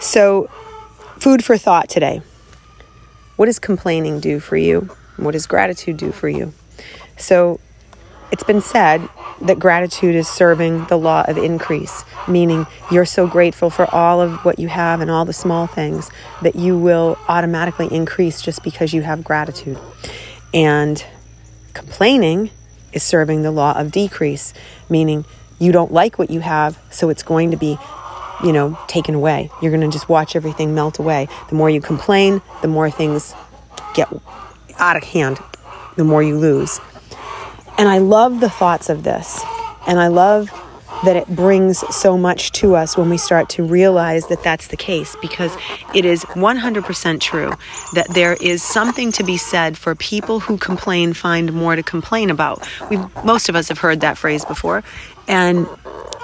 So, food for thought today. What does complaining do for you? What does gratitude do for you? So, it's been said that gratitude is serving the law of increase, meaning you're so grateful for all of what you have and all the small things that you will automatically increase just because you have gratitude. And complaining is serving the law of decrease, meaning you don't like what you have, so it's going to be you know, taken away. You're going to just watch everything melt away. The more you complain, the more things get out of hand, the more you lose. And I love the thoughts of this. And I love that it brings so much to us when we start to realize that that's the case because it is 100% true that there is something to be said for people who complain find more to complain about. We most of us have heard that phrase before and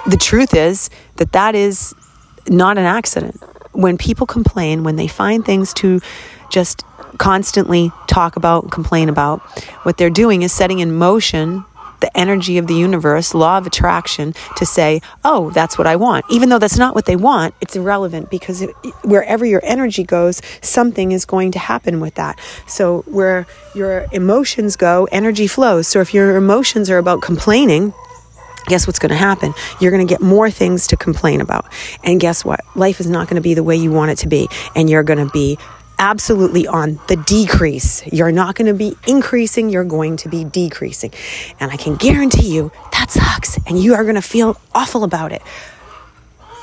the truth is that that is not an accident. When people complain, when they find things to just constantly talk about, and complain about, what they're doing is setting in motion the energy of the universe, law of attraction, to say, oh, that's what I want. Even though that's not what they want, it's irrelevant because it, wherever your energy goes, something is going to happen with that. So, where your emotions go, energy flows. So, if your emotions are about complaining, guess what's going to happen? You're going to get more things to complain about. And guess what? Life is not going to be the way you want it to be. And you're going to be absolutely on the decrease. You're not going to be increasing, you're going to be decreasing. And I can guarantee you that sucks and you are going to feel awful about it.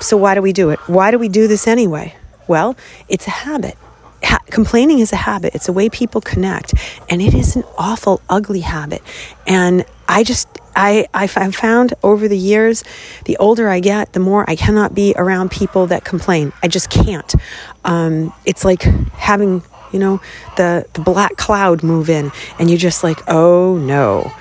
So, why do we do it? Why do we do this anyway? Well, it's a habit. Ha- complaining is a habit. It's a way people connect, and it is an awful, ugly habit. And I just, I, I've found over the years, the older I get, the more I cannot be around people that complain. I just can't. Um, it's like having, you know, the, the black cloud move in, and you're just like, oh no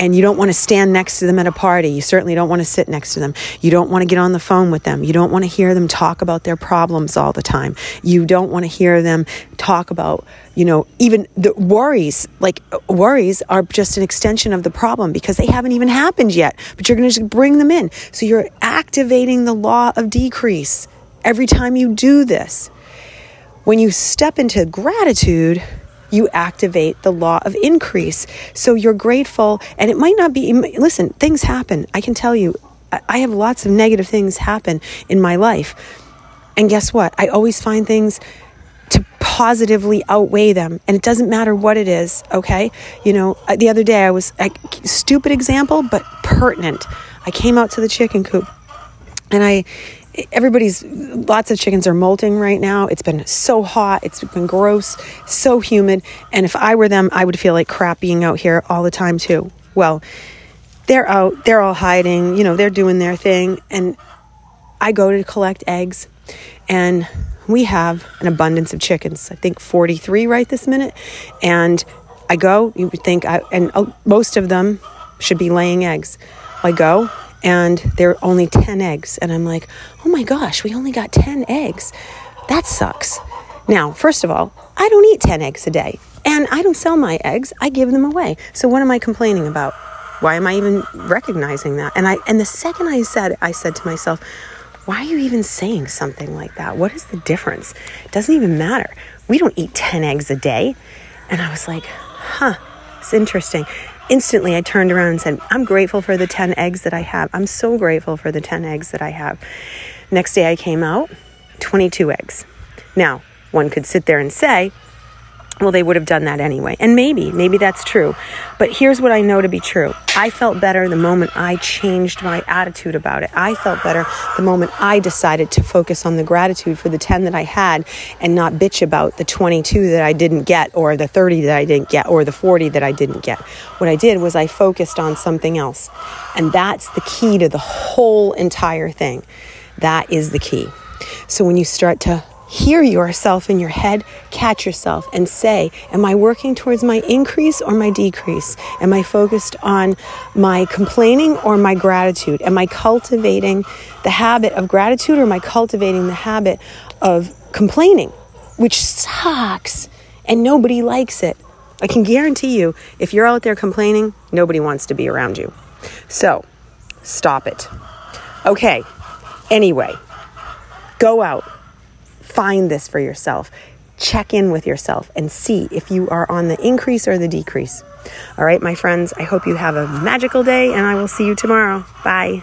and you don't want to stand next to them at a party. You certainly don't want to sit next to them. You don't want to get on the phone with them. You don't want to hear them talk about their problems all the time. You don't want to hear them talk about, you know, even the worries. Like worries are just an extension of the problem because they haven't even happened yet, but you're going to just bring them in. So you're activating the law of decrease every time you do this. When you step into gratitude, you activate the law of increase. So you're grateful, and it might not be, listen, things happen. I can tell you, I have lots of negative things happen in my life. And guess what? I always find things to positively outweigh them. And it doesn't matter what it is, okay? You know, uh, the other day I was, a stupid example, but pertinent. I came out to the chicken coop and I everybody's lots of chickens are molting right now. It's been so hot, it's been gross, so humid, and if I were them, I would feel like crap being out here all the time too. Well, they're out, they're all hiding, you know, they're doing their thing, and I go to collect eggs, and we have an abundance of chickens. I think 43 right this minute, and I go. You would think, I, and uh, most of them should be laying eggs. I go, and there are only 10 eggs. And I'm like, oh my gosh, we only got 10 eggs. That sucks. Now, first of all, I don't eat 10 eggs a day and I don't sell my eggs, I give them away. So what am I complaining about? Why am I even recognizing that? And I and the second I said I said to myself, why are you even saying something like that? What is the difference? It doesn't even matter. We don't eat 10 eggs a day. And I was like, huh, it's interesting instantly I turned around and said, I'm grateful for the 10 eggs that I have. I'm so grateful for the 10 eggs that I have. Next day I came out, 22 eggs. Now, one could sit there and say, well, they would have done that anyway. And maybe, maybe that's true. But here's what I know to be true I felt better the moment I changed my attitude about it. I felt better the moment I decided to focus on the gratitude for the 10 that I had and not bitch about the 22 that I didn't get, or the 30 that I didn't get, or the 40 that I didn't get. What I did was I focused on something else. And that's the key to the whole entire thing. That is the key. So when you start to hear yourself in your head, catch yourself, and say, Am I working towards my increase or my decrease? Am I focused on my complaining or my gratitude? Am I cultivating the habit of gratitude or am I cultivating the habit of complaining, which sucks and nobody likes it? I can guarantee you, if you're out there complaining, nobody wants to be around you. So, stop it. Okay, anyway, go out find this for yourself. Check in with yourself and see if you are on the increase or the decrease. All right, my friends, I hope you have a magical day and I will see you tomorrow. Bye.